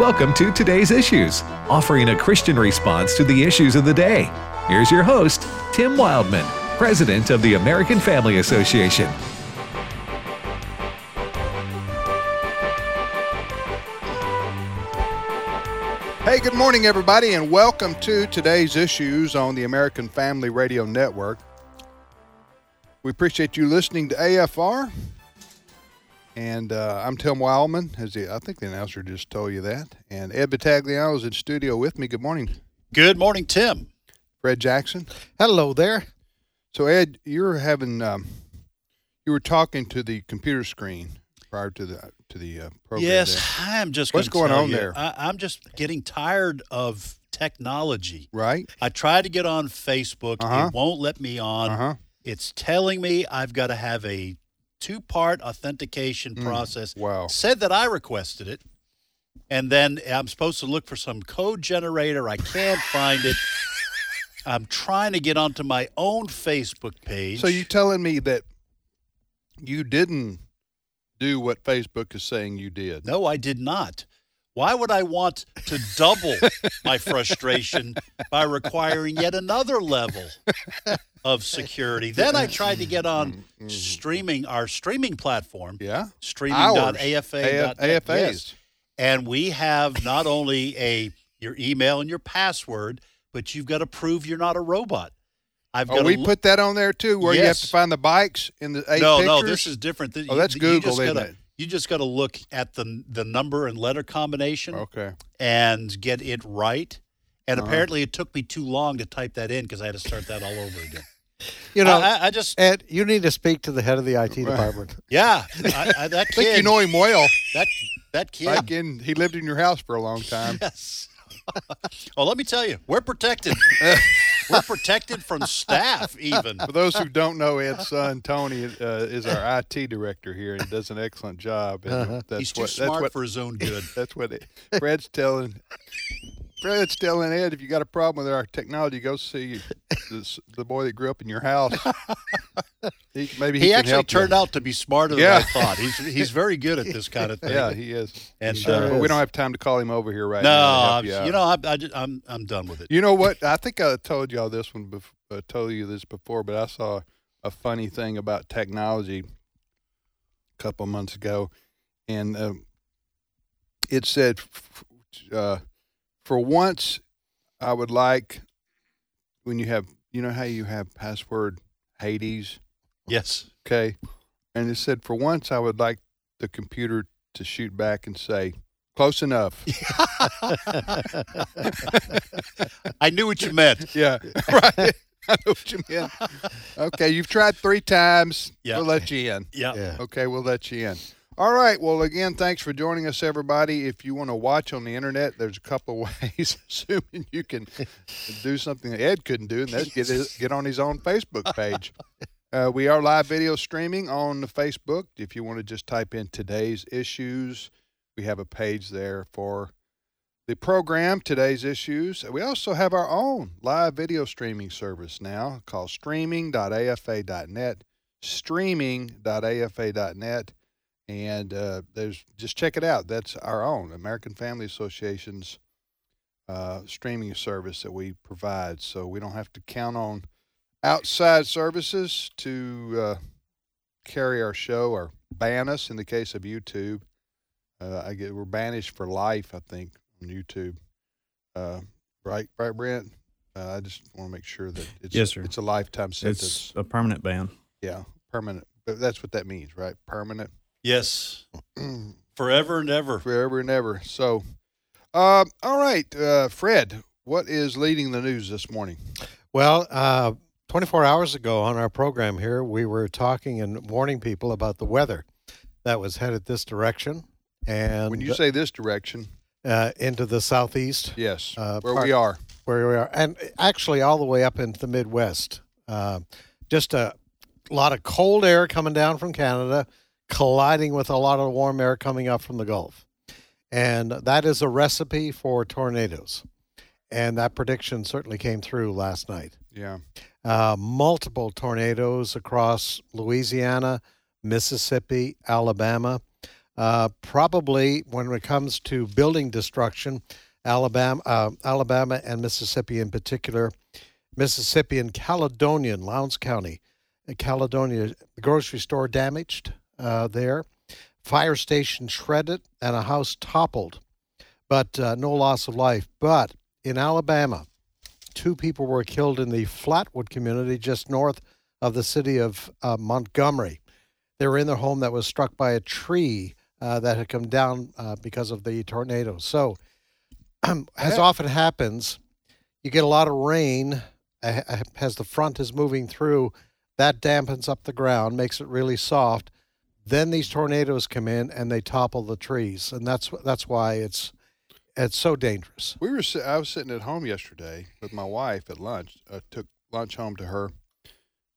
Welcome to today's issues, offering a Christian response to the issues of the day. Here's your host, Tim Wildmon, President of the American Family Association. Hey, good morning, everybody, and welcome to today's issues on the American Family Radio Network. We appreciate you listening to AFR. And uh, I'm Tim Wildmon, as the, I think the announcer just told you that. And Ed Vitagliano is in studio with me. Good morning. Good morning, Tim. Fred Jackson. Hello there. So, Ed, you're having, um, you were talking to the computer screen prior to the to the uh, program. Yes, there. I'm just. What's gonna tell on you, there? I, I'm just getting tired of technology. Right? I tried to get on Facebook. Uh-huh. It won't let me on. Uh huh. It's telling me I've got to have a two-part authentication Mm, process. wow. Said that I requested it, and then I'm supposed to look for some code generator. I can't find it. I'm trying to get onto my own Facebook page. So, you're telling me that you didn't do what Facebook is saying you did? No, I did not. Why would I want to double my frustration by requiring yet another level of security? Then I tried to get on mm-hmm. streaming, our streaming platform, Yeah. streaming.afa.net. AF, AFAs. Yes. And we have not only a your email and your password, but you've got to prove you're not a robot. I've got Oh, we look- put that on there too, where you have to find the bikes in the eight no, pictures. no, this is different. Th- Oh, you- that's you Google, just isn't gotta- it? You just got to look at the the number and letter combination okay. and get it right. And Uh-huh. apparently, it took me too long to type that in because I had to start that all over again. You know, I, I- just Ed, you need to speak to the head of the IT department. yeah, I, I, that I think kid, you know him well. that that kid. Like in, he lived in your house for a long time. Yes. Well, let me tell you, we're protected. we're protected from staff, even. For those who don't know, Ed's son Tony uh, is our IT director here and does an excellent job. And Uh-huh. that's He's too what, smart that's what, for his own good. That's what it, Fred's telling. Fred's telling Ed, if you got a problem with our technology, go see this, the boy that grew up in your house. he, maybe he, He, actually turned you. out to be smarter Yeah. than I thought. He's he's very good at this kind of thing. Yeah, he is. And, He sure uh, is. we don't have time to call him over here right no, now. to you, you, know, I, I, ju- I'm I'm done with it. You know what? I think I told y'all this one. Bef- I told you this before, but I saw a funny thing about technology a couple months ago, and um, it said, uh, "For once, I would like when you have, you know how you have password Hades, Yes. okay?" And it said, "For once, I would like the computer to shoot back and say." Close enough. I knew what you meant. Yeah, right. I know what you meant. Okay, you've tried three times. Yeah. We'll let you in. Yeah. Yeah. Okay, we'll let you in. All right. Well, again, thanks for joining us, everybody. If you want to watch on the internet, there's a couple of ways, assuming you can do something that Ed couldn't do, and that's get his, get on his own Facebook page. Uh, we are live video streaming on the Facebook. If you want to just type in today's issues, we have a page there for the program, today's issues. We also have our own live video streaming service now called streaming.afa.net, streaming.afa.net. And uh, there's just check it out. That's our own American Family Association's uh, streaming service that we provide. So we don't have to count on outside services to uh, carry our show or ban us in the case of YouTube. Uh, I get we're banished for life, I think, on YouTube. Uh, right, right, Brent. Uh, I just want to make sure that it's Yes, sir. it's a lifetime sentence. It's a permanent ban. yeah, permanent. But that's what that means, right? Permanent, Yes. Forever and ever. forever and ever. So, uh, all right, uh, Fred, what is leading the news this morning? Well, uh, 24 hours ago on our program here, we were talking and warning people about the weather that was headed this direction and When you say this direction, uh, into the southeast, yes, Uh, where part- we are. where we are, and actually all the way up into the Midwest. Uh, just a lot of cold air coming down from Canada, colliding with a lot of warm air coming up from the Gulf. And that is a recipe for tornadoes. And that prediction certainly came through last night. Yeah. Uh, multiple tornadoes across Louisiana, Mississippi, Alabama. Uh, probably when it comes to building destruction, Alabama, uh, Alabama and Mississippi in particular, Mississippi and Caledonian, Lowndes County, uh, Caledonia, the grocery store damaged uh, there, fire station shredded, and a house toppled, but uh, no loss of life. But in Alabama, two people were killed in the Flatwood community just north of the city of uh, Montgomery. They were in their home that was struck by a tree uh, that had come down uh, because of the tornado. So, as often happens, you get a lot of rain uh, as the front is moving through. That dampens up the ground, makes it really soft. Then these tornadoes come in and they topple the trees, and that's that's why it's it's so dangerous. We were. I was sitting at home yesterday with my wife at lunch. I took lunch home to her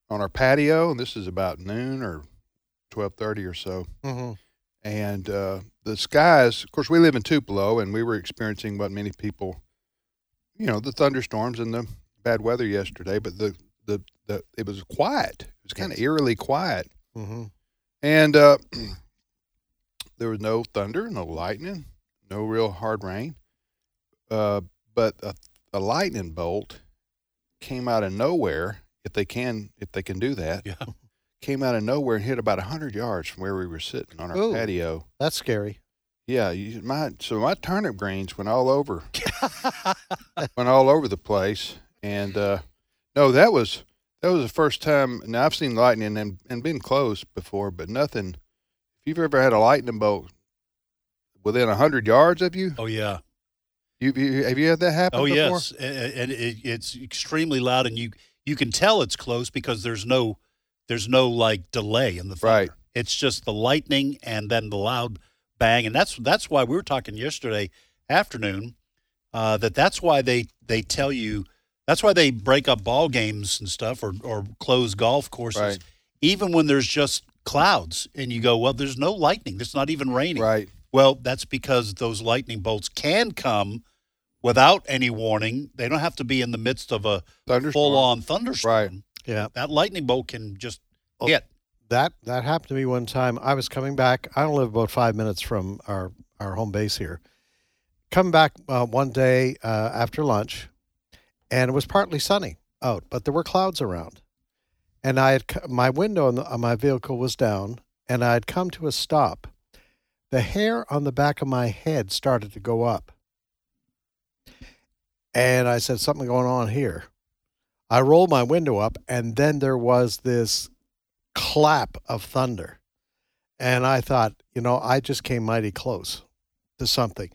on our patio, and this is about noon or twelve thirty or so. Mm-hmm. And uh, the skies. Of course, we live in Tupelo, and we were experiencing what many people, you know, the thunderstorms and the bad weather yesterday. But the the, the it was quiet. It was kind of eerily quiet, Mm-hmm. And uh, there was no thunder, no lightning, no real hard rain. Uh, but a, a lightning bolt came out of nowhere. If they can, if they can do that, Yeah. came out of nowhere and hit about hundred yards from where we were sitting on our Ooh. patio. That's scary. Yeah, you, my so my turnip greens went all over, went all over the place, and uh, no, that was that was the first time. Now I've seen lightning and and been close before, but nothing. If you've ever had a lightning bolt within hundred yards of you, Oh yeah. you, you have you had that happen? Oh before? yes, and it, it's extremely loud, and you you can tell it's close because there's no there's no like delay in the thunder. Right. It's just the lightning and then the loud bang, and that's that's why we were talking yesterday afternoon uh, that that's why they they tell you that's why they break up ball games and stuff or or close golf courses Right. even when there's just clouds and you go well there's no lightning it's not even raining Right. well, that's because those lightning bolts can come without any warning. They don't have to be in the midst of a Thunderstorm. full on thunderstorm. Right. Yeah. That lightning bolt can just Oh. hit. That that happened to me one time. I was coming back. I don't live about five minutes from our our home base here. Come back uh, one day uh, after lunch, and it was partly sunny out, but there were clouds around. And I had my window on, the, on my vehicle was down, and I had come to a stop. The hair on the back of my head started to go up, and I said, "Something going on here." I rolled my window up, and then there was this clap of thunder. And I thought, you know, I just came mighty close to something.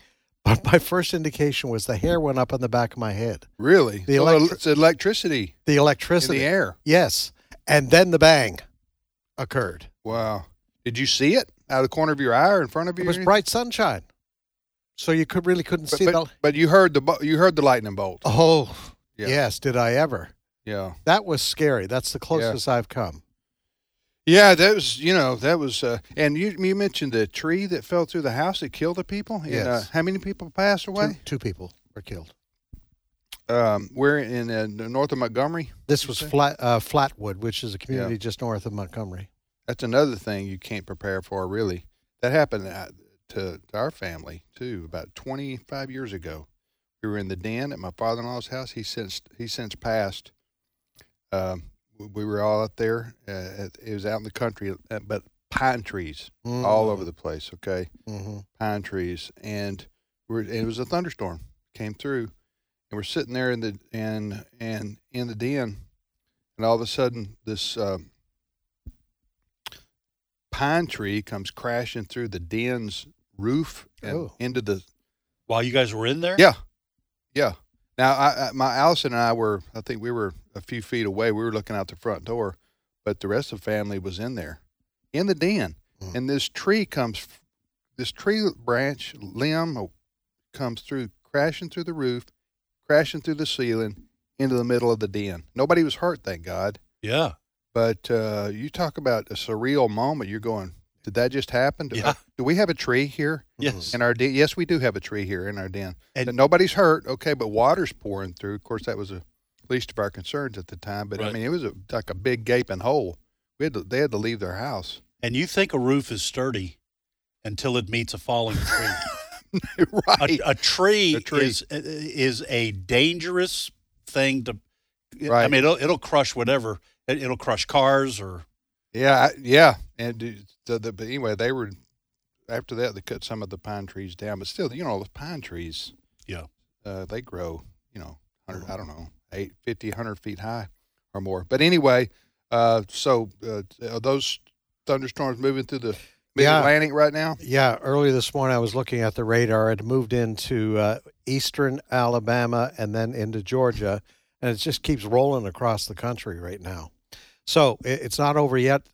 But my first indication was the hair went up on the back of my head. Really? The So it's electricity The in electricity. the air. Yes. And then the bang occurred. Wow. Did you see it out of the corner of your eye or in front of you? It was bright sunshine. So you could really couldn't But, see but, the but you heard the you heard the lightning bolt. Oh, Yeah. yes, did I ever? Yeah. That was scary. That's the closest I've come. Yeah, that was you know that was uh, and you you mentioned the tree that fell through the house that killed the people. And, uh, how many people passed away? two people were killed. Um, we're in uh, north of Montgomery. This was? Flat uh, Flatwood, which is a community just north of Montgomery. That's another thing you can't prepare for. Really, that happened uh, to, to our family too. About twenty five years ago, we were in the den at my father in law's house. He since he since passed. Um, we were all out there. Uh, it it was out in the country, uh, but pine trees all over the place. Okay. Mm-hmm. pine trees, and we're and it was a thunderstorm came through, and we're sitting there in the and and in the den, and all of a sudden this um, pine tree comes crashing through the den's roof and Oh. into the While you guys were in there? yeah, yeah. Now I, I my Allison and I were I think we were a few feet away. We were looking out the front door, but the rest of the family was in there, in the den, Mm. and this tree comes, this tree branch limb uh, comes through, crashing through the roof, crashing through the ceiling into the middle of the den. Nobody was hurt, thank God. Yeah. But uh, you talk about a surreal moment. You're going, did that just happen? Do, uh, Yeah. do we have a tree here Yes. in our den? Yes, we do have a tree here in our den. And- And nobody's hurt, okay, but water's pouring through. Of course, that was uh, the least of our concerns at the time. But I mean, it was a, like a big gaping hole. We had to, they had to leave their house. And you think a roof is sturdy, until it meets a falling tree. right. a, a tree, A tree. is uh, is a dangerous thing to. Right. I mean, it'll it'll crush whatever. It, it'll crush cars or Yeah, I- yeah, and the, the, the, but anyway, they were after that they cut some of the pine trees down, but still, you know, the pine trees, Yeah. uh, they grow, you know, 100, I don't know, eight, 50, 100 feet high or more. But anyway, uh, so uh, are those thunderstorms moving through the Mid Yeah. Atlantic right now? Yeah, early this morning I was looking at the radar. It moved into uh, eastern Alabama and then into Georgia, and it just keeps rolling across the country right now. So it, it's not over yet.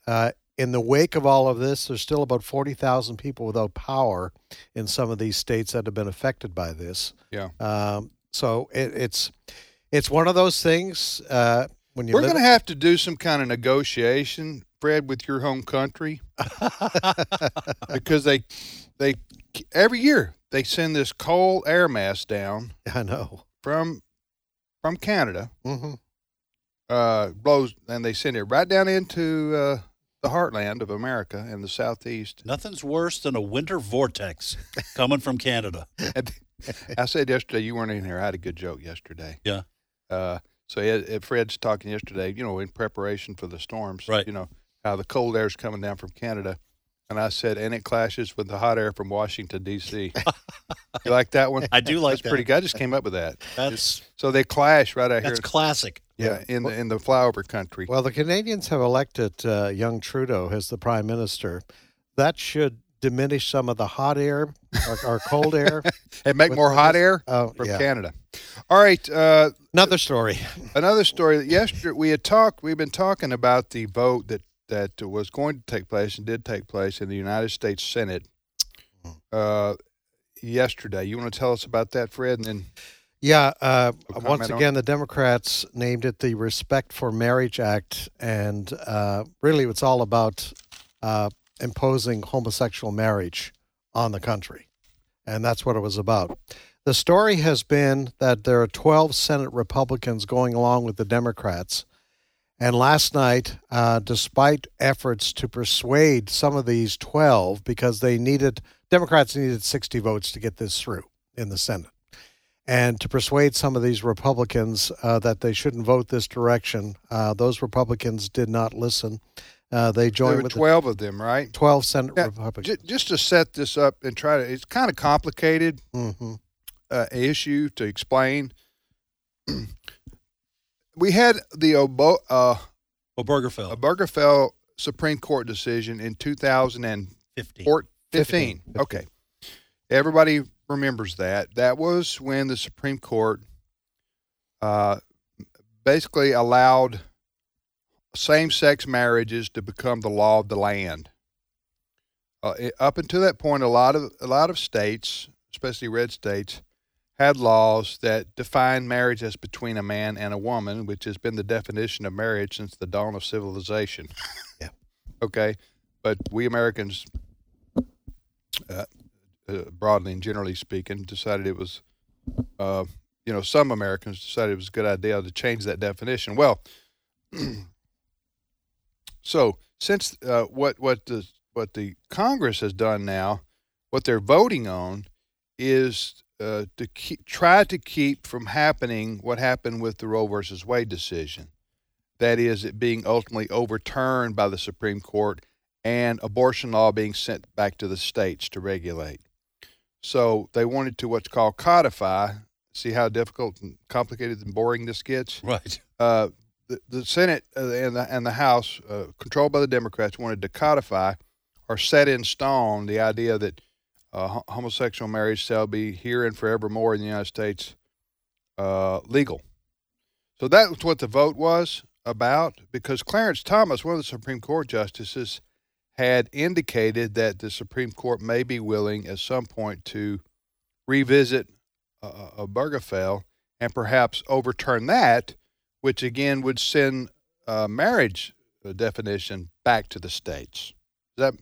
In the wake of all of this, there's still about 40,000 people without power in some of these states that have been affected by this. Yeah. Um, so it, it's it's one of those things uh, when you We're going to have to do some kind of negotiation, Fred, with your home country because they they every year they send this cold air mass down I know. from from Canada, hmm uh, blows, and they send it right down into uh, the heartland of America and the southeast. nothing's worse than a winter vortex coming from Canada. I said yesterday you weren't in here. I had a good joke yesterday. Yeah. Uh, so Ed, Ed Fred's talking yesterday. You know, in preparation for the storms. Right. You know how the cold air is coming down from Canada, and I said, and it clashes with the hot air from Washington D.C. you like that one? I do like That's that. pretty good. I just came up with that. That's So they clash right out here. that's classic. Yeah, in the in the flyover country. Well, the Canadians have elected uh, young Trudeau as the prime minister. That should diminish some of the hot air or, or cold air. and make with more hot this- air Oh, from yeah. Canada. All right. Uh, Another story. another story. that Yesterday we had talked. We've been talking about the vote that that was going to take place and did take place in the United States Senate uh, yesterday. You want to tell us about that, Fred? And then Yeah. Uh, once again, the Democrats named it the Respect for Marriage Act, and uh, really, it's all about uh, imposing homosexual marriage on the country, and that's what it was about. The story has been that there are 12 Senate Republicans going along with the Democrats. And last night, uh, despite efforts to persuade some of these 12, because they needed, Democrats needed 60 votes to get this through in the Senate, and to persuade some of these Republicans uh, that they shouldn't vote this direction, uh, those Republicans did not listen. Uh, they there joined were with twelve of them, right? 12 Senate Yeah, Republicans. J- just to set this up and try to. It's kind of complicated. hmm uh, issue to explain. we had the Obo- uh, Obergefell, Obergefell Supreme Court decision in 2015. 50. Okay. Everybody remembers that. That was when the Supreme Court uh, basically allowed same sex marriages to become the law of the land. Uh, it- up until that point, a lot of a lot of states, especially red states, had laws that defined marriage as between a man and a woman, which has been the definition of marriage since the dawn of civilization. Yeah. Okay, but we Americans, uh, uh, broadly and generally speaking, decided it was, uh, you know, some Americans decided it was a good idea to change that definition. Well, so since uh, what what the what the Congress has done now, what they're voting on is uh, to keep, try to keep from happening what happened with the Roe versus Wade decision. That is, it being ultimately overturned by the Supreme Court and abortion law being sent back to the states to regulate. So they wanted to what's called codify. See how difficult and complicated and boring this gets? Right. uh, the, the Senate uh, and the and the House, uh, controlled by the Democrats, wanted to codify or set in stone the idea that uh, homosexual marriage shall be here and forevermore in the United States uh, legal. So that was what the vote was about. Because Clarence Thomas, one of the Supreme Court justices, had indicated that the Supreme Court may be willing at some point to revisit uh, Obergefell and perhaps overturn that which again would send uh, marriage uh, definition back to the states. That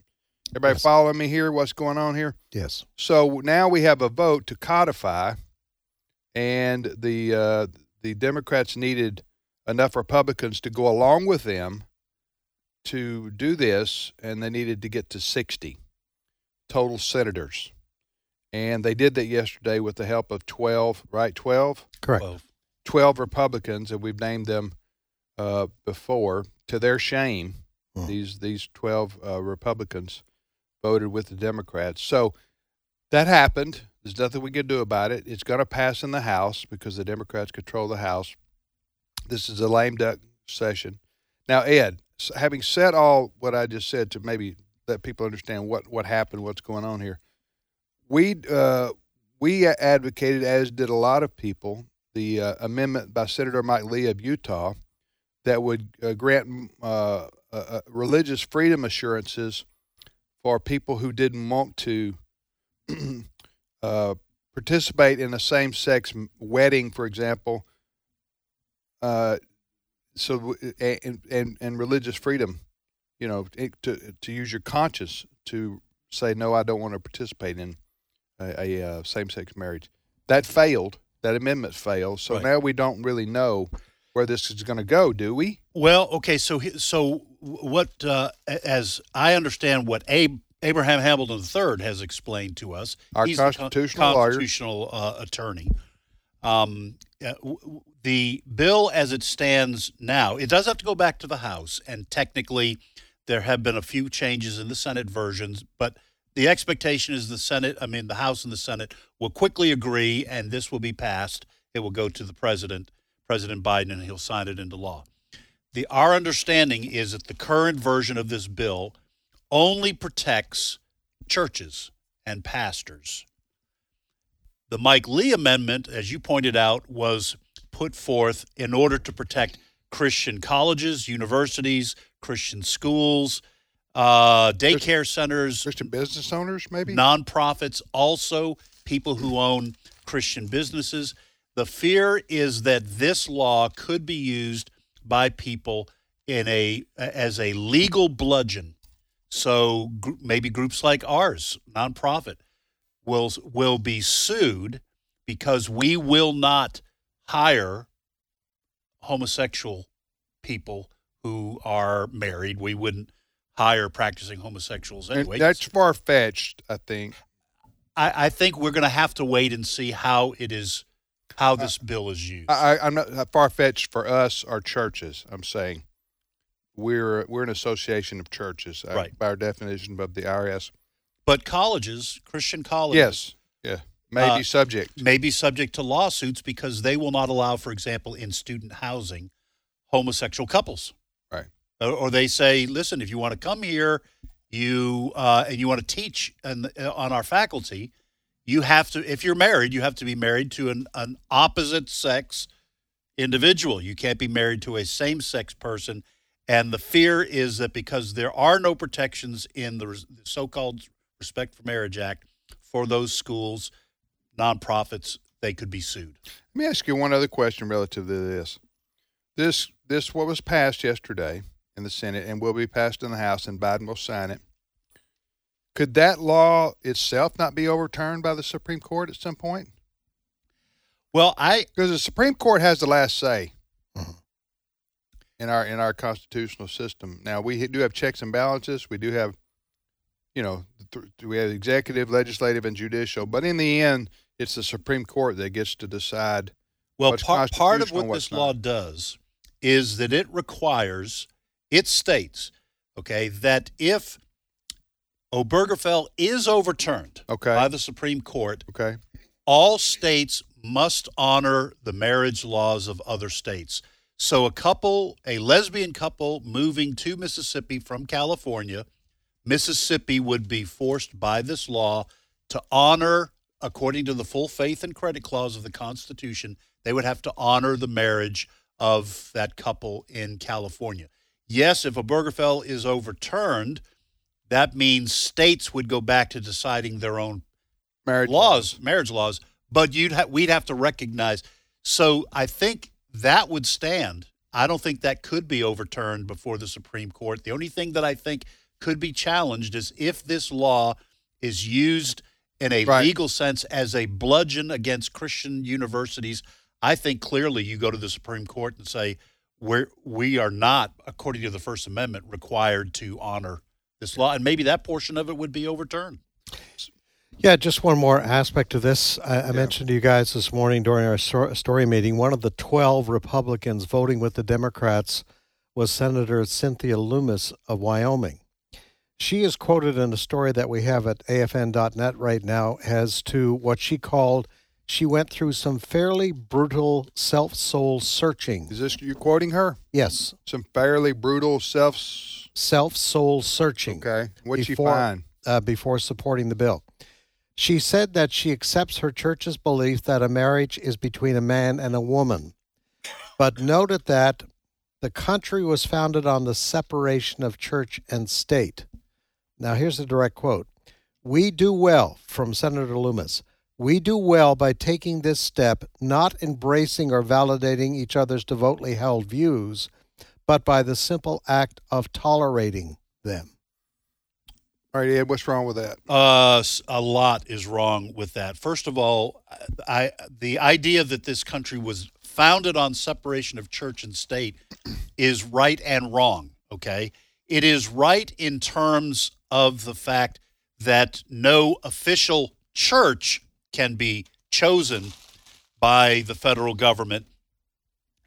everybody Yes. following me here? What's going on here? Yes. So now we have a vote to codify, and the uh, the Democrats needed enough Republicans to go along with them to do this, and they needed to get to sixty total senators. And they did that yesterday with the help of 12, right? 12? Correct. Well, 12 Republicans, and we've named them uh, before. To their shame, Hmm. these these 12 uh, Republicans voted with the Democrats. So that happened. There's nothing we can do about it. It's going to pass in the House because the Democrats control the House. This is a lame duck session. Now, Ed, having said all what I just said to maybe let people understand what, what happened, what's going on here, we uh, we advocated, as did a lot of people, the uh, amendment by Senator Mike Lee of Utah that would uh, grant uh, uh, uh, religious freedom assurances for people who didn't want to uh, participate in a same-sex wedding, for example. Uh, so and, and and religious freedom, you know, to to use your conscience to say no, I don't want to participate in a, a uh, same-sex marriage. That failed. That amendment failed. So Right. now we don't really know where this is going to go, do we? Well, okay, so so what? Uh, as I understand, what Abe, Abraham Hamilton III has explained to us, Our he's constitutional constitutional uh, attorney. Um, uh, the bill, as it stands now, it does have to go back to the House, and technically, there have been a few changes in the Senate versions, but the expectation is the Senate, I mean, the House and the Senate will quickly agree, and this will be passed. It will go to the president, President Biden, and he'll sign it into law. The our understanding is that the current version of this bill only protects churches and pastors. The Mike Lee amendment, as you pointed out, was put forth in order to protect Christian colleges, universities, Christian schools, uh, daycare centers, Christian business owners, maybe? nonprofits, also people who own Christian businesses. The fear is that this law could be used by people in a as a legal bludgeon. So gr- maybe groups like ours, nonprofit, will will be sued because we will not hire homosexual people who are married. We wouldn't hire practicing homosexuals And anyway. that's far fetched, I think. I, I think we're going to have to wait and see how it is, how this bill is used. I, I'm not far fetched for us or churches. I'm saying we're we're an association of churches uh, Right. by our definition of the IRS. but colleges, Christian colleges, Yes, yeah, may Uh, be subject. may be subject to lawsuits because they will not allow, for example, in student housing, homosexual couples. Right. Or, or they say, listen, if you want to come here, you uh, and you want to teach an, uh, on our faculty, you have to. If you're married, you have to be married to an, an opposite sex individual. You can't be married to a same sex person. And the fear is that because there are no protections in the so-called Respect for Marriage Act for those schools, nonprofits, they could be sued. Let me ask you one other question relative to this. This this what was passed yesterday in the Senate and will be passed in the House, and Biden will sign it. Could that law itself not be overturned by the Supreme Court at some point? Well, I Because the Supreme Court has the last say Mhm. in our in our constitutional system. Now we do have checks and balances. We do have, you know, th- we have executive, legislative, and judicial. But in the end, it's the Supreme Court that gets to decide. well What's par- part of what this not. law does is that it requires it states, okay, that if Obergefell is overturned Okay. by the Supreme Court, Okay. all states must honor the marriage laws of other states. So a couple, a lesbian couple moving to Mississippi from California, Mississippi would be forced by this law to honor, according to the full faith and credit clause of the Constitution, they would have to honor the marriage of that couple in California. Yes, if a Obergefell is overturned, that means states would go back to deciding their own Marriage laws, marriage laws, but you'd ha- we'd have to recognize. So I think that would stand. I don't think that could be overturned before the Supreme Court. The only thing that I think could be challenged is if this law is used in a Right. legal sense as a bludgeon against Christian universities. I think clearly you go to the Supreme Court and say we're we are not, according to the First Amendment, required to honor this law, and maybe that portion of it would be overturned. Yeah, just one more aspect to this. I, I mentioned to you guys this morning during our story meeting, one of the 12 Republicans voting with the Democrats was Senator Cynthia Lummis of Wyoming. She is quoted in a story that we have at afn.net right now as to what she called she went through some fairly brutal self soul searching. Is this you quoting her? Yes, Some fairly brutal self. self soul searching. Okay, what'd she Before- find? uh, before supporting the bill. She said that she accepts her church's belief that a marriage is between a man and a woman, but noted that the country was founded on the separation of church and state. Now, here's a direct quote We do well, from Senator Loomis, we do well by taking this step, not embracing or validating each other's devoutly held views, but by the simple act of tolerating them. All right, Ed, what's wrong with that? Uh, s- a lot is wrong with that. First of all, I the idea that this country was founded on separation of church and state is right and wrong. Okay, it is right in terms of the fact that no official church can be chosen by the federal government,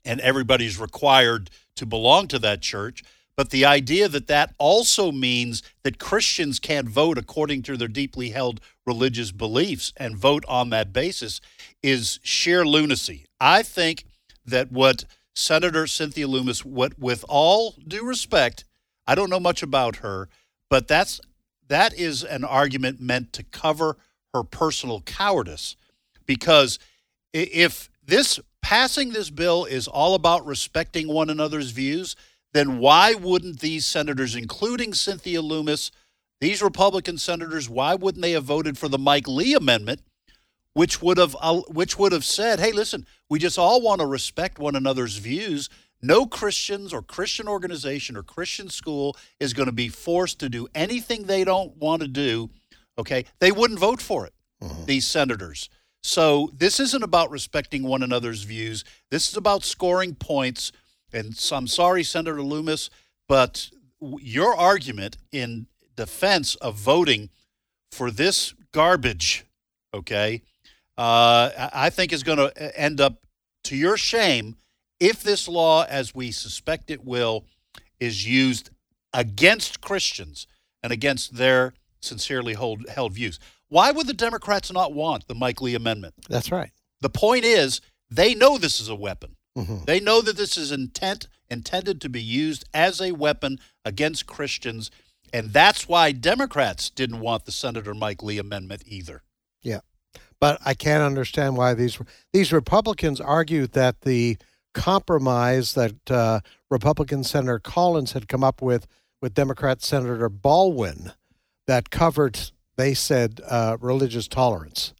and everybody's required to belong to that church. But the idea that that also means that Christians can't vote according to their deeply held religious beliefs and vote on that basis is sheer lunacy. I think that what Senator Cynthia Loomis, what with all due respect, I don't know much about her, but that's that is an argument meant to cover her personal cowardice because if this passing this bill is all about respecting one another's views, then why wouldn't these senators, including Cynthia Loomis, these Republican senators, why wouldn't they have voted for the Mike Lee amendment, which would have which would have said, "Hey, listen, we just all want to respect one another's views. No Christians or Christian organization or Christian school is going to be forced to do anything they don't want to do." Okay, they wouldn't vote for it. These senators. So this isn't about respecting one another's views. This is about scoring points. And so I'm sorry, Senator Loomis, but your argument in defense of voting for this garbage, okay, uh, I I think is going to end up to your shame if this law, as we suspect it will, is used against Christians and against their sincerely hold, held views. Why would the Democrats not want the Mike Lee amendment? That's right. The point is, they know this is a weapon. Mhm. They know that this is intent intended to be used as a weapon against Christians, and that's why Democrats didn't want the Senator Mike Lee amendment either. Yeah, but I can't understand why these these Republicans argued that the compromise that uh, Republican Senator Collins had come up with with Democrat Senator Baldwin that covered, they said, uh, religious tolerance.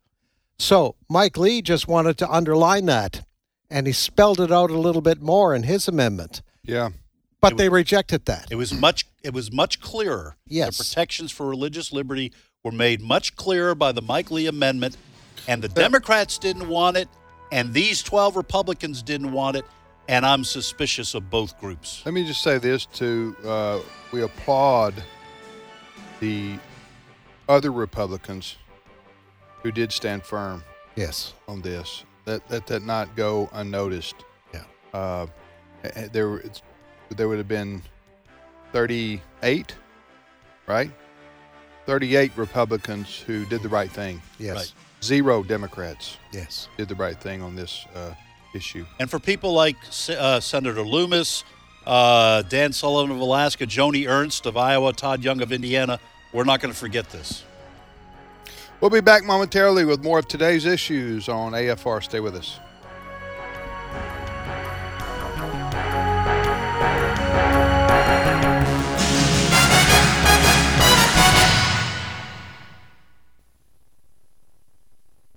So Mike Lee just wanted to underline that, and he spelled it out a little bit more in his amendment. Yeah. But they rejected that. It was much it was much clearer. Yes. The protections for religious liberty were made much clearer by the Mike Lee amendment, and the Democrats didn't want it, and these 12 Republicans didn't want it, and I'm suspicious of both groups. Let me just say this to Uh, we applaud the other Republicans who did stand firm Yes. on this. That let that not go unnoticed. Yeah. Uh, eh, eh, there, were- it's, there would have been 38, right? 38 Republicans who did the right thing. Yes. Right. Zero Democrats Yes. did the right thing on this uh, issue. And for people like uh, Senator Loomis, uh, Dan Sullivan of Alaska, Joni Ernst of Iowa, Todd Young of Indiana, we're not going to forget this. We'll be back momentarily with more of today's issues on AFR. Stay with us.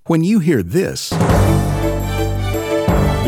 When you hear this,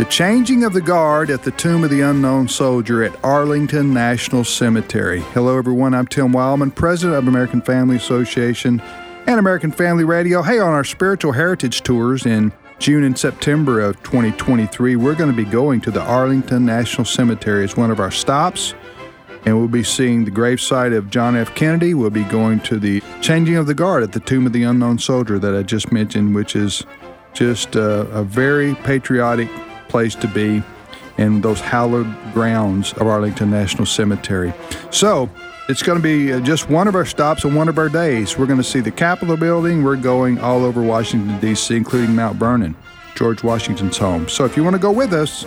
The changing of the guard at the Tomb of the Unknown Soldier at Arlington National Cemetery. Hello, everyone. I'm Tim Wildmon, president of American Family Association and American Family Radio. Hey, on our spiritual heritage tours in June and September of 2023, we're going to be going to the Arlington National Cemetery as one of our stops. And we'll be seeing the gravesite of John F. Kennedy. We'll be going to the changing of the guard at the Tomb of the Unknown Soldier that I just mentioned, which is just a, a very patriotic place to be in those hallowed grounds of Arlington National Cemetery. So, it's going to be uh, just one of our stops on one of our days. We're going to see the Capitol building. We're going all over Washington, D.C., including Mount Vernon, George Washington's home. So if you want to go with us,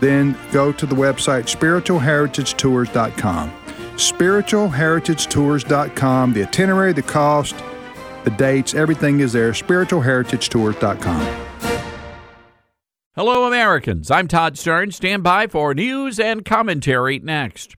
then go to the website spiritualheritagetours.com. Spiritualheritagetours.com. The itinerary, the cost, the dates, everything is there. Spiritualheritagetours.com. Hello, Americans. I'm Todd Starnes. Stand by for news and commentary next.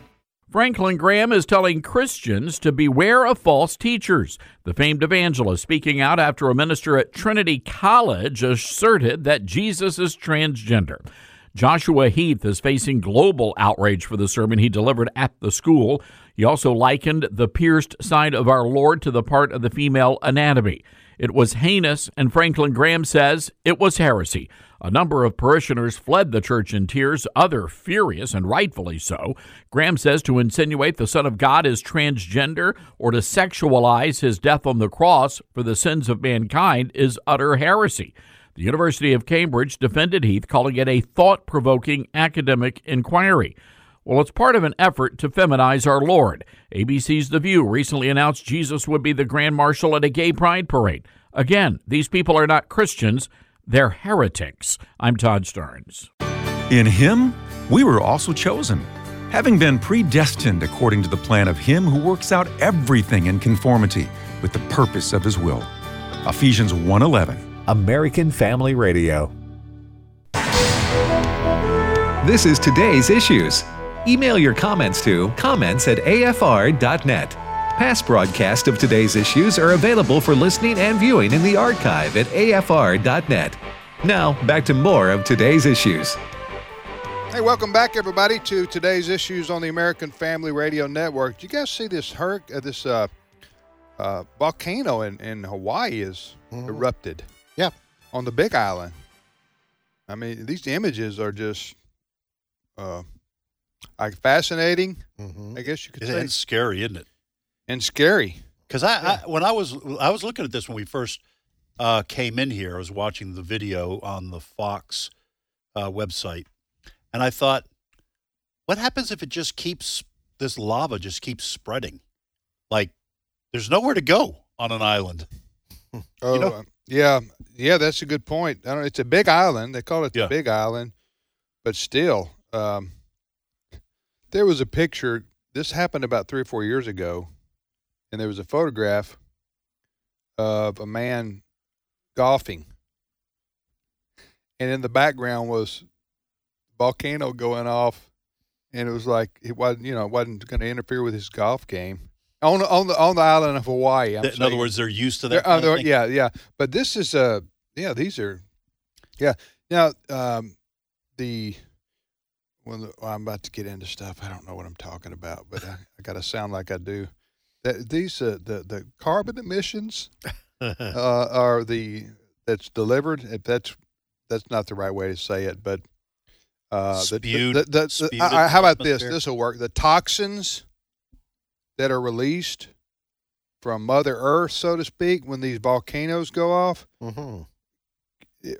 Franklin Graham is telling Christians to beware of false teachers. The famed evangelist speaking out after a minister at Trinity College asserted that Jesus is transgender. Joshua Heath is facing global outrage for the sermon he delivered at the school. He also likened the pierced side of our Lord to the part of the female anatomy. It was heinous, and Franklin Graham says it was heresy. A number of parishioners fled the church in tears, other furious, and rightfully so. Graham says to insinuate the Son of God is transgender or to sexualize his death on the cross for the sins of mankind is utter heresy. The University of Cambridge defended Heath, calling it a thought provoking academic inquiry. Well, it's part of an effort to feminize our Lord. ABC's The View recently announced Jesus would be the Grand Marshal at a gay pride parade. Again, these people are not Christians, they're heretics. I'm Todd Starnes. In Him, we were also chosen, having been predestined according to the plan of Him who works out everything in conformity with the purpose of His will. Ephesians 1:11. American Family Radio. This is today's issues. Email your comments to comments at afr.net. Past broadcasts of today's issues are available for listening and viewing in the archive at afr.net. Now, back to more of today's issues. Hey, welcome back, everybody, to today's issues on the American Family Radio Network. Do you guys see this hurricane, uh, this uh, uh, volcano in, in Hawaii is Mhm. erupted Yeah. on the Big Island? I mean, these images are just uh, like fascinating. Mm-hmm. I guess you could It- say, It's scary, isn't it? and scary. Because I, I when I was I was looking at this when we first uh, came in here, I was watching the video on the Fox uh, website, and I thought, what happens if it just keeps this lava just keeps spreading? Like, there's nowhere to go on an island. Oh, know- uh, yeah, yeah, that's a good point. I don't, it's a big island. They call it the Yeah. Big Island, but still, um, there was a picture. This happened about three or four years ago, and there was a photograph of a man golfing, and in the background was volcano going off, and it was like it wasn't, you know, it wasn't going to interfere with his golf game on the, on the on the island of Hawaii. I'm in saying. other words, they're used to that. uh, yeah, yeah. But this is uh yeah, these are yeah. Now um the, well, I'm about to get into stuff. I don't know what I'm talking about, but I, I got to sound like I do. That these uh, the the carbon emissions uh, are the that's delivered. If that's that's not the right way to say it, but uh, Spewed- the, the, the, I- how about this? This will work. The toxins that are released from Mother Earth, so to speak, when these volcanoes go off, Mm-hmm.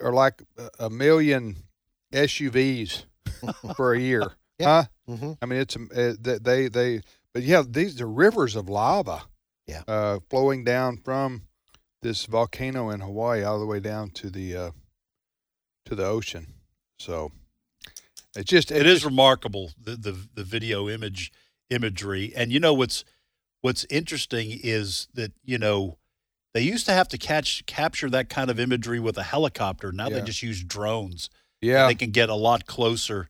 are like a million SUVs for a year. Yeah. Huh? Mm-hmm. I mean, it's uh, they they they. But yeah, these are rivers of lava. Yeah. Uh, flowing down from this volcano in Hawaii all the way down to the uh, to the ocean. So it's just it is remarkable the, the the video image imagery, and you know what's what's interesting is that you know they used to have to catch capture that kind of imagery with a helicopter. Now Yeah. they just use drones. Yeah. they can get a lot closer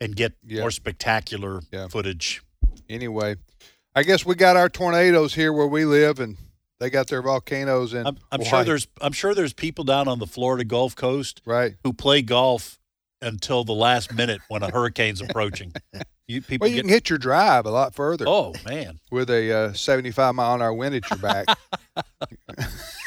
and get Yeah. more spectacular Yeah. footage. anyway. I guess we got our tornadoes here where we live, and they got their volcanoes and I'm, I'm sure there's I'm sure there's people down on the Florida Gulf Coast right. who play golf until the last minute when a hurricane's approaching. You people Well, you get can hit your drive a lot further. oh man, with a uh, 75 mile an hour wind at your back.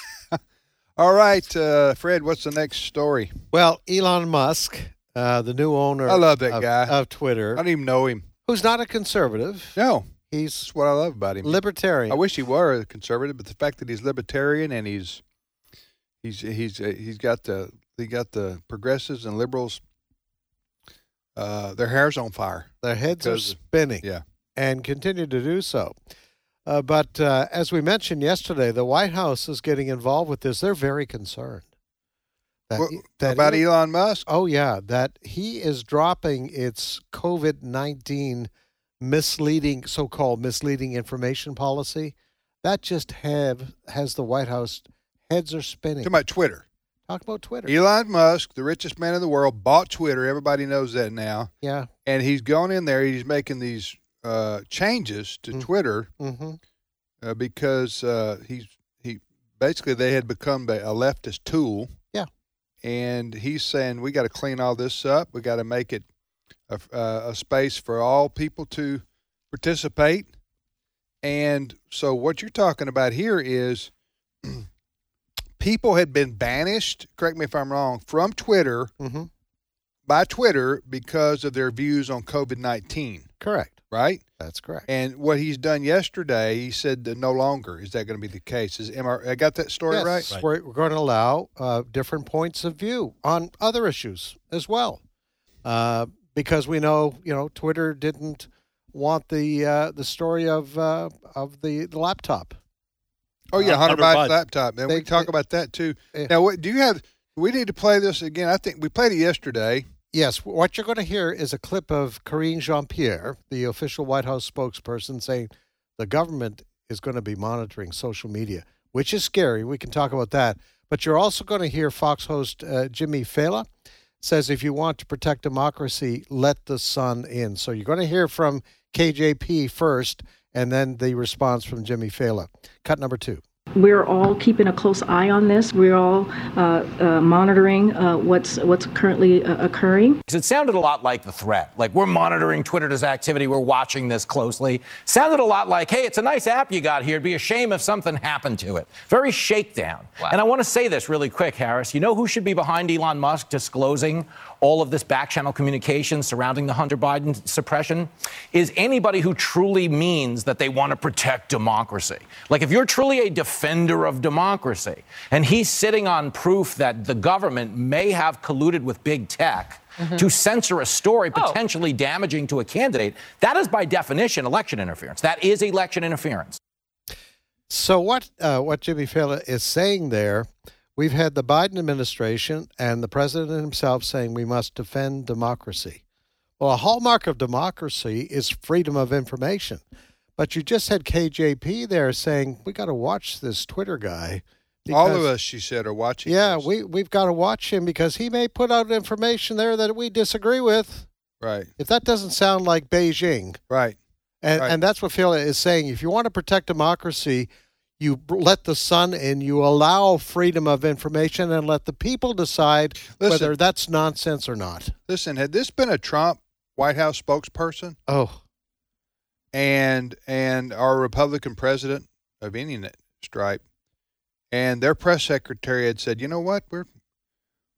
All right, uh, Fred, what's the next story? Well, Elon Musk, uh, the new owner I love that of, guy. of Twitter, I don't even know him. who's not a conservative. No, He's that's what I love about him. libertarian. I wish he were a conservative, but the fact that he's libertarian and he's he's he's uh, he's got the he got the progressives and liberals uh, their hair's on fire. Their heads are spinning. yeah. And continue to do so. Uh, but uh, as we mentioned yesterday, the White House is getting involved with this. They're very concerned. That, What, that about he- Elon Musk? Oh, yeah. That he is dropping its COVID 19 misleading, so called misleading information policy. That just have has the White House heads are spinning. Talking about Twitter. Talk about Twitter. Elon Musk, the richest man in the world, bought Twitter. Everybody knows that now. yeah. and he's gone in there. He's making these uh, changes to Mm. Twitter Mm-hmm. uh, because uh, he's he basically they had become a a leftist tool. Yeah. and he's saying we got to clean all this up. We got to make it a, uh, a space for all people to participate. And so what you're talking about here is people had been banished. Correct me if I'm wrong from Twitter Mm-hmm. by Twitter because of their views on COVID 19, Correct. Right? That's correct. And what he's done yesterday, he said that no longer is that going to be the case. Is am I, I got that story Yes, right? Right. We're, we're going to allow uh, different points of view on other issues as well, uh, because we know you know Twitter didn't want the uh, the story of uh, of the, the laptop. Oh yeah, Hunter Hunter Biden's Biden. laptop. Then we They- can talk they- about that too. Eh. Now, what do you have? We need to play this again. I think we played it yesterday. Yes, what you're going to hear is a clip of Karine Jean Pierre, the official White House spokesperson, saying the government is going to be monitoring social media, which is scary. We can talk about that. But you're also going to hear Fox host uh, Jimmy Fallon says if you want to protect democracy, let the sun in. So you're going to hear from KJP first, and then the response from Jimmy Fallon. Cut number two. We're all keeping a close eye on this. We're all uh, uh, monitoring uh, what's what's currently uh, occurring. It sounded a lot like the threat. Like, we're monitoring Twitter's activity, we're watching this closely. Sounded a lot like, hey, it's a nice app you got here. It'd be a shame if something happened to it. Very shakedown. And I want to say this really quick, Harris. You know who should be behind Elon Musk disclosing all of this back channel communication surrounding the Hunter Biden suppression? Is anybody who truly means that they want to protect democracy. Like, if you're truly a defender of democracy, and he's sitting on proof that the government may have colluded with big tech to censor a story potentially damaging to a candidate, that is by definition election interference. That is election interference. So what uh, what Jimmy Fallon is saying there, we've had the Biden administration and the president himself saying we must defend democracy. Well, a hallmark of democracy is freedom of information. But you just had KJP there saying we got to watch this Twitter guy. All of us, she said, are watching. Yeah, this. we we've got to watch him because he may put out information there that we disagree with. right, If that doesn't sound like Beijing, right. and, Right. and that's what Phil is saying. If you want to protect democracy, you let the sun in, you allow freedom of information, and let the people decide Listen. whether that's nonsense or not. Listen, had this been a Trump White House spokesperson Oh, and and our Republican president of any stripe, and their press secretary had said, you know what, we're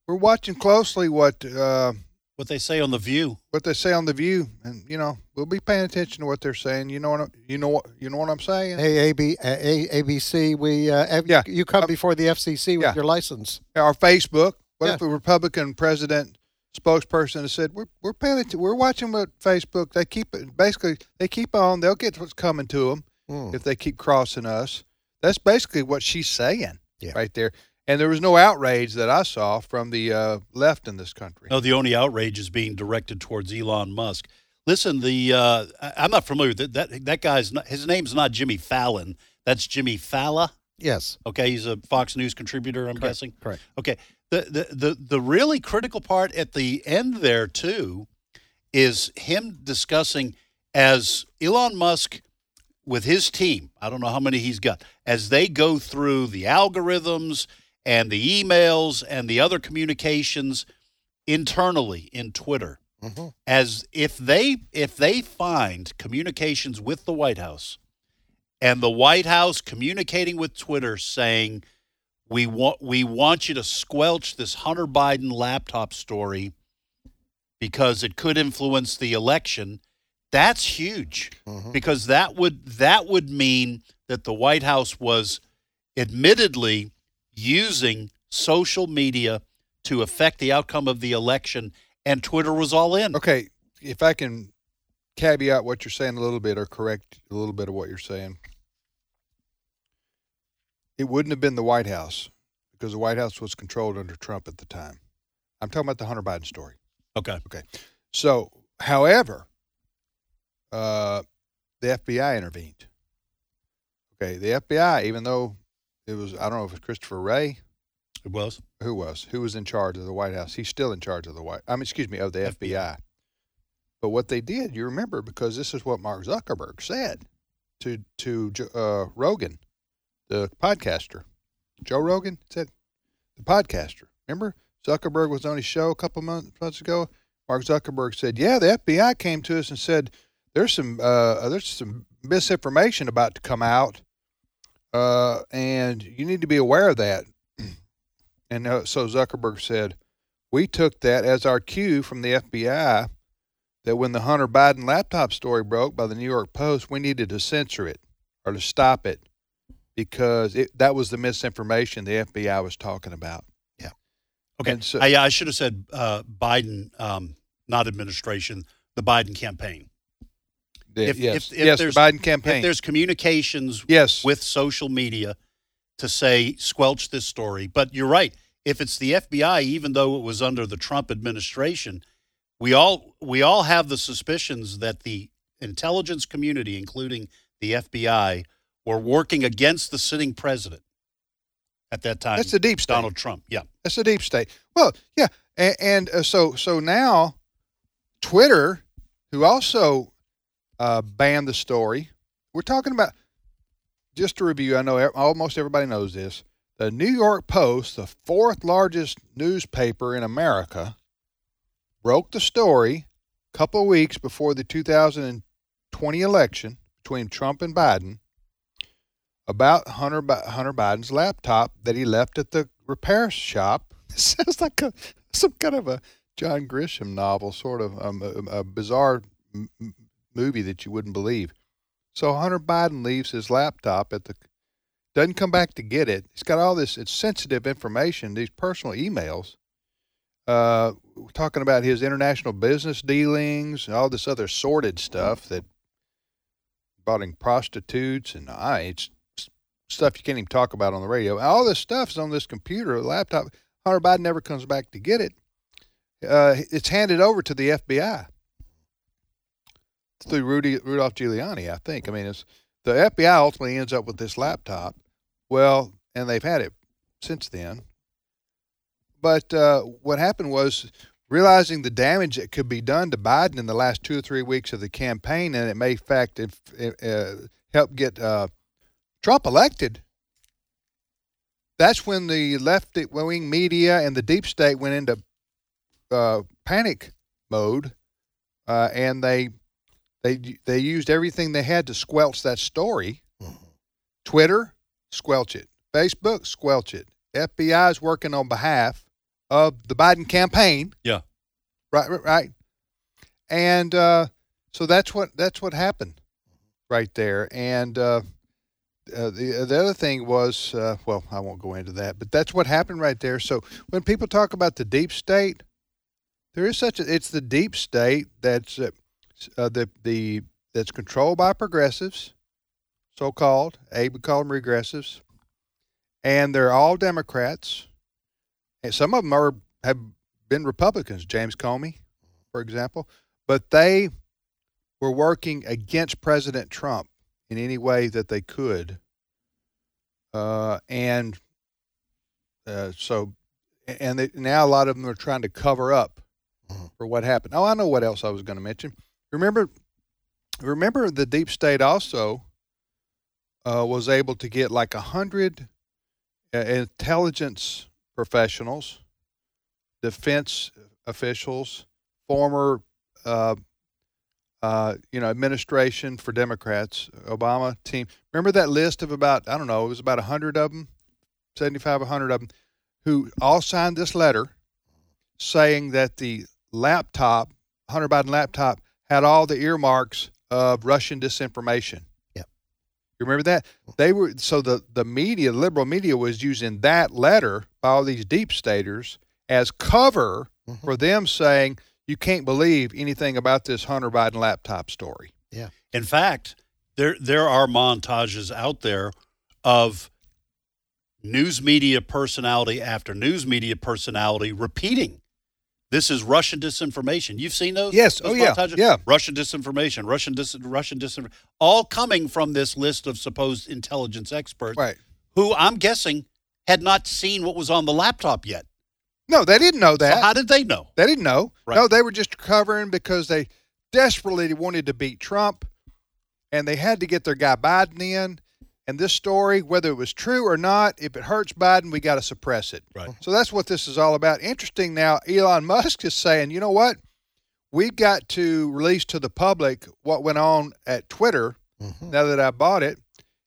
we're watching closely what uh, What they say on the View. what they say on the View, and you know we'll be paying attention to what they're saying. You know what you know what you know what I'm saying? hey, AB, uh, A, ABC, we uh, have- Yeah. you come Uh, before the FCC with yeah. your license. Our Facebook. What Yeah. if a Republican president spokesperson has said we're we're paying attention, we're watching what Facebook they keep it basically they keep on they'll get what's coming to them Hmm. if they keep crossing us. That's basically what she's saying. Yeah. right there. And there was no outrage that I saw from the uh, left in this country. No, the only outrage is being directed towards Elon Musk. Listen, the uh, I- I'm not familiar with it. that. That guy's not, his name's not Jimmy Fallon. That's Jimmy Failla. Yes. Okay, he's a Fox News contributor. I'm Correct, guessing. correct. Okay. The, the the the really critical part at the end there too is him discussing as Elon Musk with his team. I don't know how many he's got as they go through the algorithms and the emails and the other communications internally in Twitter mm-hmm. as if they if they find communications with the White House and the White House communicating with Twitter saying we want we want you to squelch this Hunter Biden laptop story because it could influence the election that's huge mm-hmm. because that would that would mean that the White House was admittedly using social media to affect the outcome of the election and Twitter was all in. Okay, if I can caveat what you're saying a little bit or correct a little bit of what you're saying. It wouldn't have been the White House because the White House was controlled under Trump at the time. I'm talking about the Hunter Biden story. Okay. Okay. So, however, uh, the FBI intervened. Okay, the FBI, even though it was, I don't know if it was Christopher Wray. It was. Who was? Who was in charge of the White House? He's still in charge of the White. I mean, excuse me, of the FBI. But what they did, you remember, because this is what Mark Zuckerberg said to to uh, Rogan, the podcaster. Joe Rogan said, the podcaster. Remember, Zuckerberg was on his show a couple months, months ago. Mark Zuckerberg said, "Yeah, the FBI came to us and said there's some uh, there's some misinformation about to come out, uh, and you need to be aware of that." And uh, so Zuckerberg said, "We took that as our cue from the FBI that when the Hunter Biden laptop story broke by the New York Post, we needed to censor it or to stop it because it, that was the misinformation the FBI was talking about." Yeah. Okay. So- I, I should have said uh, Biden, um, not administration, the Biden campaign. The- If, yes, if, if yes, the there's, Biden campaign. If there's communications Yes. with social media to say squelch this story, but you're right. If it's the FBI, even though it was under the Trump administration, we all we all have the suspicions that the intelligence community, including the FBI, were working against the sitting president at that time. That's the deep state. Donald Trump. Yeah. That's the deep state. Well, yeah, and, and uh, so so now, Twitter, who also uh, banned the story, we're talking about. Just to review, I know almost everybody knows this. The New York Post, the fourth largest newspaper in America, broke the story a couple weeks before the 2020 election between Trump and Biden about Hunter Hunter Biden's laptop that he left at the repair shop. It sounds like a, some kind of a John Grisham novel, sort of um, a, a bizarre movie that you wouldn't believe. So Hunter Biden leaves his laptop at the doesn't come back to get it. He's got all this it's sensitive information, these personal emails. Uh, talking about his international business dealings and all this other sordid stuff that involving prostitutes and I it's stuff you can't even talk about on the radio. All this stuff is on this computer, laptop. Hunter Biden never comes back to get it. Uh, it's handed over to the FBI through Rudy Rudolph Giuliani, I think. I mean, it's the FBI ultimately ends up with this laptop. Well, and they've had it since then. But uh, what happened was realizing the damage that could be done to Biden in the last two or three weeks of the campaign, and it may, in fact, if, uh, help get uh, Trump elected. That's when the left wing media and the deep state went into uh, panic mode, uh, and they they they used everything they had to squelch that story. Twitter, squelch it. Facebook, squelch it. FBI is working on behalf of the Biden campaign. Yeah. Right, right, right. And uh, so that's what that's what happened right there. And uh, uh, the the other thing was, uh, well, I won't go into that, but that's what happened right there. So when people talk about the deep state, there is such a it's the deep state that's uh, uh, the the that's controlled by progressives, so called. Abe would call them regressives, and they're all Democrats. And some of them are have been Republicans. James Comey, for example, but they were working against President Trump in any way that they could, uh, and uh, so and they, now a lot of them are trying to cover up for what happened. Oh, I know what else I was going to mention. Remember, remember the deep state also uh, was able to get like a hundred uh, intelligence professionals, defense officials, former, uh, uh, you know, administration for Democrats, Obama team. Remember that list of about I don't know, it was about a hundred of them, seventy-five, hundred of them, who all signed this letter saying that the laptop, Hunter Biden laptop, had all the earmarks of Russian disinformation. Yep. You remember that? They were so the the media, the liberal media, was using that letter by all these deep staters as cover mm-hmm. for them saying you can't believe anything about this Hunter Biden laptop story. Yeah. In fact, there there are montages out there of news media personality after news media personality repeating this is Russian disinformation. You've seen those? Yes. Those Oh, yeah. montages? Yeah. Russian disinformation, Russian dis- Russian disinformation, all coming from this list of supposed intelligence experts, Right. who I'm guessing had not seen what was on the laptop yet. No, they didn't know that. So how did they know? They didn't know. Right. No, they were just covering because they desperately wanted to beat Trump and they had to get their guy Biden in. And this story, whether it was true or not, if it hurts Biden, we got to suppress it. Right. So that's what this is all about. Interesting now, Elon Musk is saying, you know what? We've got to release to the public what went on at Twitter now that I bought it.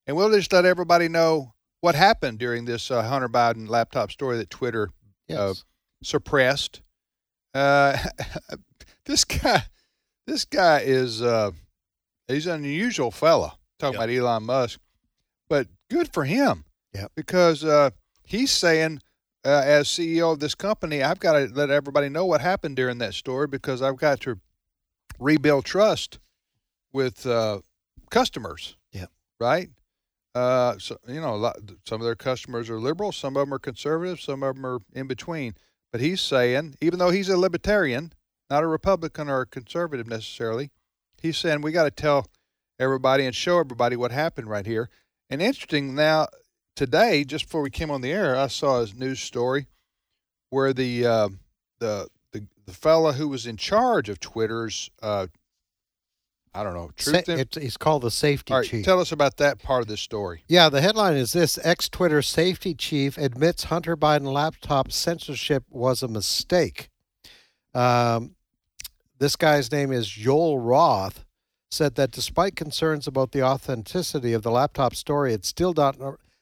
And we'll just let everybody know what happened during this uh, Hunter Biden laptop story that Twitter uh, suppressed. Uh, this guy, this guy is uh, he's an unusual fella. Talking about Elon Musk, but good for him. Yep. Because uh, he's saying, uh, as CEO of this company, I've got to let everybody know what happened during that story because I've got to rebuild trust with uh, customers. Yep. Right. Uh, so you know, a lot, some of their customers are liberal, some of them are conservative, some of them are in between. But he's saying, even though he's a libertarian, not a Republican or a conservative necessarily, he's saying we got to tell everybody and show everybody what happened right here. And interesting now, today, just before we came on the air, I saw a news story where the uh, the the the fella who was in charge of Twitter's uh, I don't know Sa- truth. in- it's, he's called the safety All right, chief. tell us about that part of this story. Yeah, the headline is this ex Twitter safety chief admits Hunter Biden laptop censorship was a mistake. Um, this guy's name is Joel Roth, said that despite concerns about the authenticity of the laptop story, it still, not,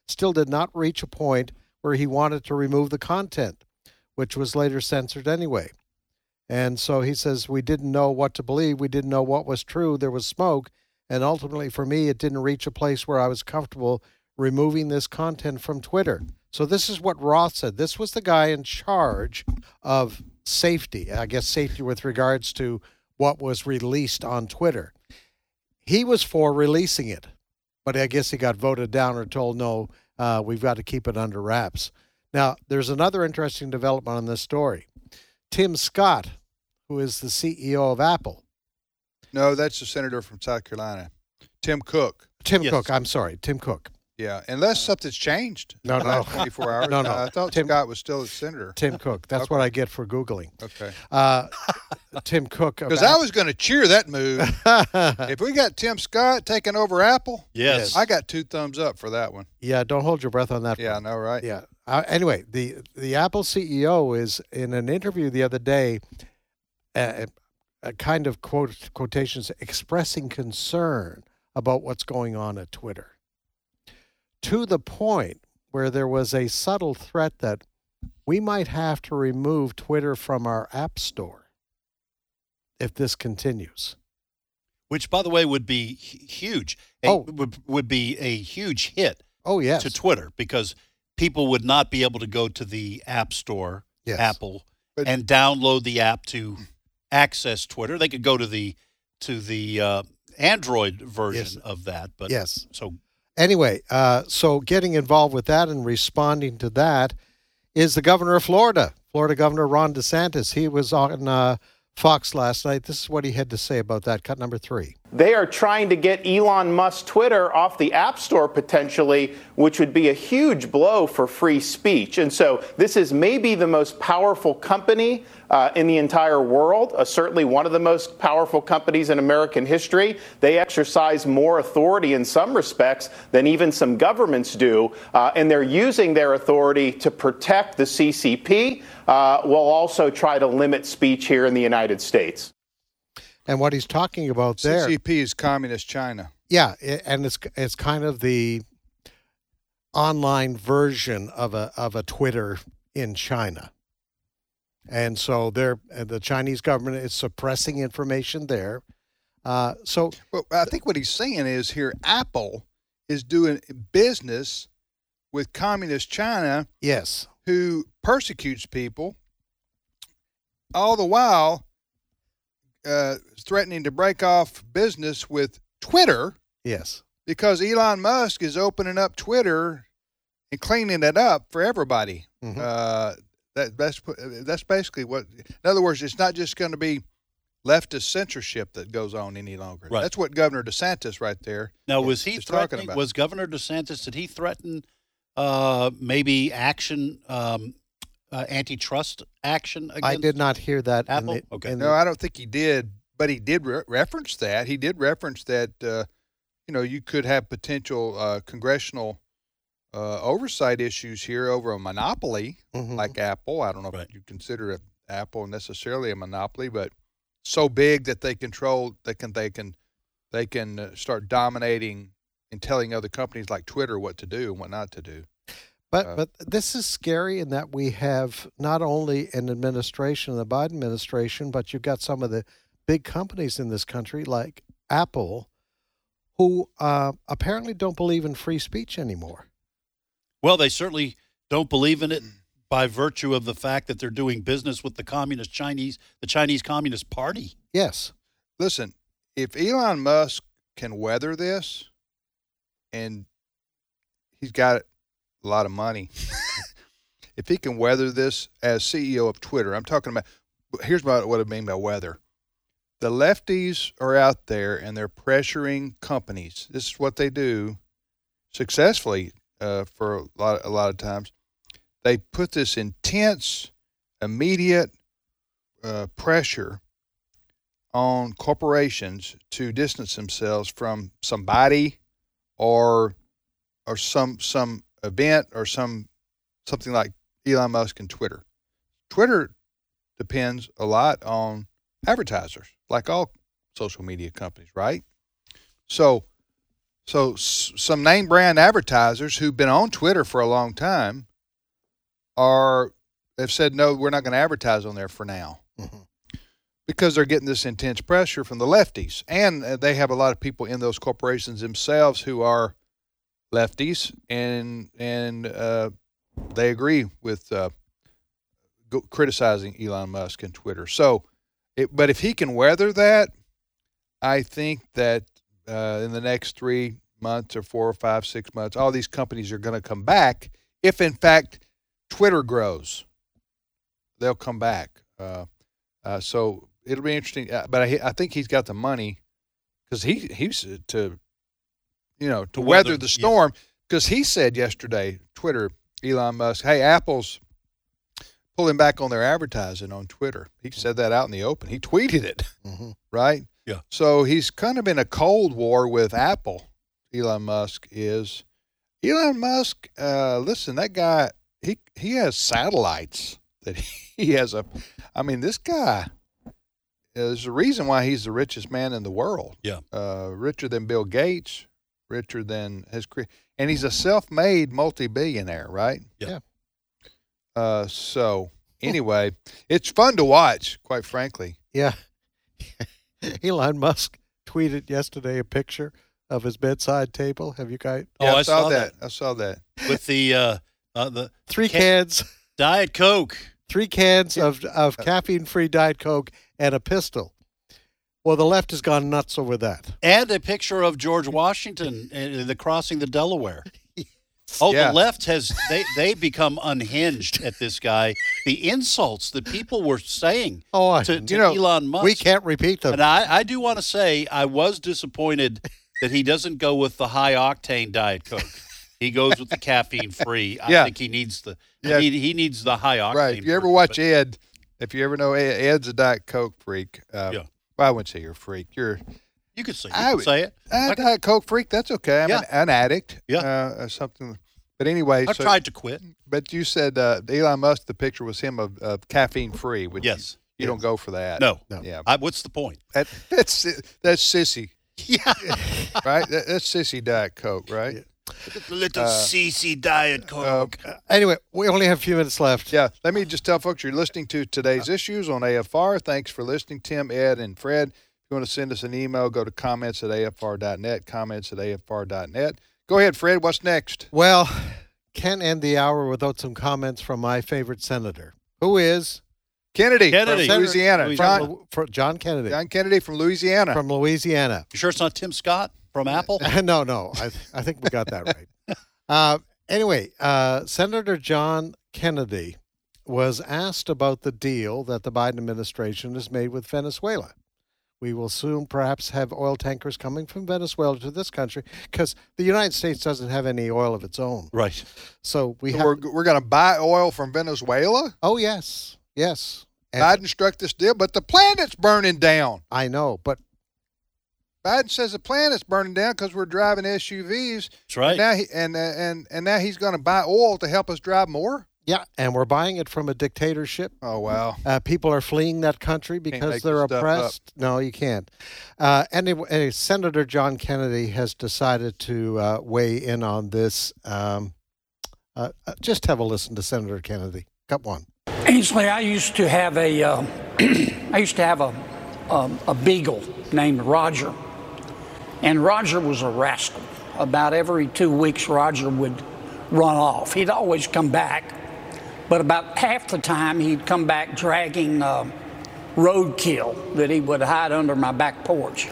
still did not reach a point where he wanted to remove the content, which was later censored anyway. And so he says, We didn't know what to believe. We didn't know what was true. There was smoke. And ultimately, for me, it didn't reach a place where I was comfortable removing this content from Twitter. So, this is what Roth said. This was the guy in charge of safety, I guess, safety with regards to what was released on Twitter. He was for releasing it, but I guess he got voted down or told, no, uh, we've got to keep it under wraps. Now, there's another interesting development on this story. Tim Scott, who is the CEO of Apple, No, that's the senator from South Carolina, Tim Cook. Tim Yes. Cook, I'm sorry, Tim Cook. Yeah, unless something's changed. No, no. 24 hours. No, no. I thought Tim- Scott was still a senator. Tim Cook. That's what I get for Googling. Okay. Uh, Tim Cook. Because I was going to cheer that move. if we got Tim Scott taking over Apple, Yes. I got two thumbs up for that one. yeah, don't hold your breath on that. Yeah, I know, right? Yeah. Uh, anyway, the the Apple CEO is in an interview the other day, uh, a kind of quote quotations expressing concern about what's going on at Twitter, to the point where there was a subtle threat that we might have to remove Twitter from our app store if this continues. Which, by the way, would be huge. A- Oh. would, would be a huge hit Oh yes, to Twitter because people would not be able to go to the App Store, Yes. Apple, But- and download the app to access Twitter. They could go to the to the uh, Android version Yes. of that, but yes. so Anyway, uh, so getting involved with that and responding to that is the governor of Florida, Florida Governor Ron DeSantis. He was on uh, Fox last night. This is what he had to say about that. Cut number three. They are trying to get Elon Musk Twitter off the App Store potentially, which would be a huge blow for free speech. And so this is maybe the most powerful company uh, in the entire world, uh, certainly one of the most powerful companies in American history. They exercise more authority in some respects than even some governments do. Uh, and they're using their authority to protect the CCP uh, while also try to limit speech here in the United States. And what he's talking about there, CCP is communist China. yeah, and it's it's kind of the online version of a of a Twitter in China. And so they're uh, the Chinese government is suppressing information there. Uh, so Well, I think what he's saying is here Apple is doing business with communist China yes, who persecutes people, all the while uh, threatening to break off business with Twitter yes, because Elon Musk is opening up Twitter and cleaning it up for everybody. Mhm. Uh, that that's that's basically what. In other words, it's not just going to be leftist censorship that goes on any longer. Right. That's what Governor DeSantis right there. Now, is- was he talking about. Was Governor DeSantis? Did he threaten uh, maybe action, um, uh, antitrust action against? I did not hear that. Apple? the- Okay. No, the- I don't think he did, but he did re- reference that. He did reference that, uh, you know, you could have potential uh, congressional uh, oversight issues here over a monopoly Mhm. like Apple. I don't know Right. if you consider it Apple necessarily a monopoly, but so big that they control, they can, they can, they can uh, start dominating and telling other companies like Twitter what to do and what not to do. But Uh, but this is scary in that we have not only an administration, the Biden administration, but you've got some of the big companies in this country like Apple, who uh, apparently don't believe in free speech anymore. Well, they certainly don't believe in it by virtue of the fact that they're doing business with the communist Chinese, the Chinese Communist Party. Yes, listen, if Elon Musk can weather this, and he's got a lot of money, if he can weather this as CEO of Twitter, I'm talking about. Here's about what I mean by weather. The lefties are out there and they're pressuring companies. This is what they do successfully uh, for a lot, a lot of times. They put this intense, immediate uh, pressure on corporations to distance themselves from somebody or or some some event or some something like Elon Musk and Twitter. Twitter depends a lot on advertisers, like all social media companies, right? So so s- some name brand advertisers who've been on Twitter for a long time are they've said no, we're not going to advertise on there for now because they're getting this intense pressure from the lefties, and uh, they have a lot of people in those corporations themselves who are lefties, and and uh, they agree with uh, go, criticizing Elon Musk and Twitter. So, it, but if he can weather that, I think that uh, in the next three months or four or five, six months, all these companies are going to come back. If in fact Twitter grows, they'll come back. Uh, uh, so it'll be interesting. Uh, but I, I think he's got the money because he he's to you know to, weather, weather- the storm. Because he said yesterday, Twitter, Elon Musk, hey, Apple's pulling back on their advertising on Twitter. He said that out in the open. He tweeted it, Mhm. right? Yeah. So he's kind of in a cold war with Apple. Elon Musk is. Elon Musk, uh, listen, that guy, he he has satellites that he has a. I mean, this guy. There's a reason why he's the richest man in the world. Yeah. Uh, richer than Bill Gates, richer than his cre- and he's a self-made multi-billionaire, right? Yeah. Yeah. Uh, so anyway, it's fun to watch, quite frankly. yeah. Elon Musk tweeted yesterday a picture of his bedside table. Have you guys Oh, Yeah, I saw that. I saw that. With the uh, uh, the three Ca- cans? Diet Coke. three cans of of caffeine free diet coke and a pistol Well, the left has gone nuts over that. And a picture of George Washington in the crossing the Delaware. Oh, Yeah. the left has they they become unhinged at this guy. The insults that people were saying Oh, I- to, to you know, Elon Musk. we can't repeat them. And I, I do want to say I was disappointed that he doesn't go with the high octane diet coke. He goes with the caffeine free. I Yeah. think he needs the Yeah. he, he needs the high octane. Right. If you ever watch but- Ed, if you ever know Ed, Ed's a Diet Coke freak. Uh, Yeah. Well, I wouldn't say you're a freak. You're you could say you I would- say it. a Diet Coke freak. That's okay. I'm Yeah. an, an addict. Yeah. Uh, or something. But anyway, I've so- tried to quit. But you said uh, Elon Musk. The picture was him of, of caffeine free. Which Yes. You, you don't go for that. No. No. Yeah. I, what's the point? That, that's that's sissy. Yeah. right. That, that's sissy Diet Coke. Right. The little Uh, CC diet coke. Anyway, we only have a few minutes left. Yeah, let me just tell folks you're listening to today's issues on AFR. Thanks for listening, Tim, Ed, and Fred. If you want to send us an email, go to comments at afr.net, comments at afr.net. Go ahead, Fred. What's next? Well, can't end the hour without some comments from my favorite senator, who is Kennedy, Kennedy. from Louisiana. Louisiana. John, John, John Kennedy John Kennedy from Louisiana. from Louisiana. You sure it's not Tim Scott from Apple? no, no, I, I think we got that right. Uh, anyway, uh, Senator John Kennedy was asked about the deal that the Biden administration has made with Venezuela. We will soon perhaps have oil tankers coming from Venezuela to this country because the United States doesn't have any oil of its own. Right. So we So have. we're we're going to buy oil from Venezuela. oh yes, yes. And Biden struck this deal, but the planet's burning down. I know, but Biden says the planet's burning down because we're driving SUVs. That's right. And now he, and uh, and and now he's going to buy oil to help us drive more. yeah, and we're buying it from a dictatorship. Oh wow! Uh, people are fleeing that country because they're this stuff up. oppressed. No, you can't. Uh, anyway, anyway, Senator John Kennedy has decided to uh, weigh in on this. Um, uh, uh, just have a listen to Senator Kennedy. Got one. Ainsley, I used to have a, uh, I used to have a, um, a beagle named Roger, and Roger was a rascal. About every two weeks, Roger would run off. He'd always come back, but about half the time he'd come back dragging uh, roadkill that he would hide under my back porch.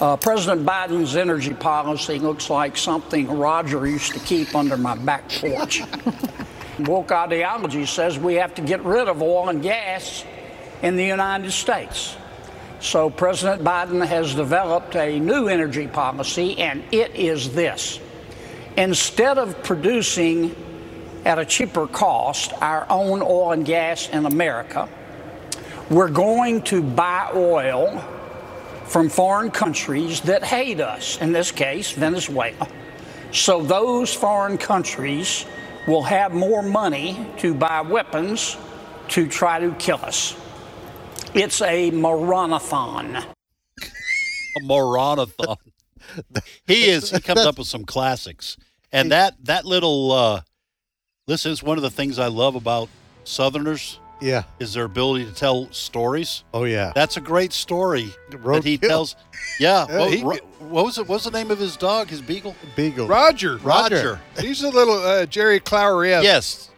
Uh, President Biden's energy policy looks like something Roger used to keep under my back porch. Woke ideology says we have to get rid of oil and gas in the United States. So President Biden has developed a new energy policy, and it is this. Instead of producing at a cheaper cost our own oil and gas in America, we're going to buy oil from foreign countries that hate us, in this case, Venezuela. So those foreign countries will have more money to buy weapons to try to kill us. It's a moronathon. a moronathon. he is. He comes up with some classics, and that that little. Uh, listen, it's one of the things I love about Southerners. Yeah. Is their ability to tell stories. Oh yeah. That's a great story that he Roadkill. tells. Yeah. Yeah, what, he- Ro- what was it? What's the name of his dog? His beagle. Beagle. Roger. Roger. He's a little uh, Jerry Clower. Yes.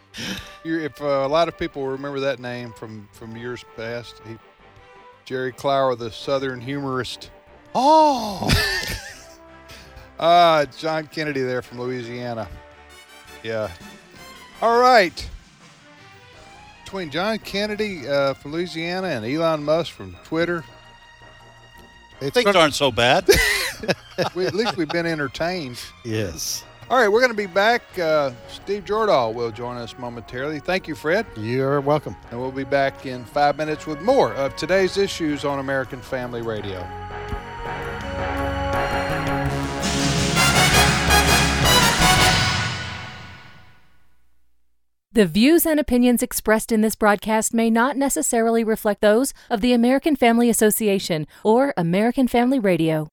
You, if uh, a lot of people remember that name from from years past, he, Jerry Clower, the Southern humorist. Oh. Ah, John Kennedy there from Louisiana. Yeah. All right. Between John Kennedy uh, from Louisiana and Elon Musk from Twitter, Things aren't so bad. we, at least we've been entertained. Yes. All right, we're going to be back. Uh, Steve Jordahl will join us momentarily. Thank you, Fred. You're welcome. And we'll be back in five minutes with more of today's issues on American Family Radio. The views and opinions expressed in this broadcast may not necessarily reflect those of the American Family Association or American Family Radio.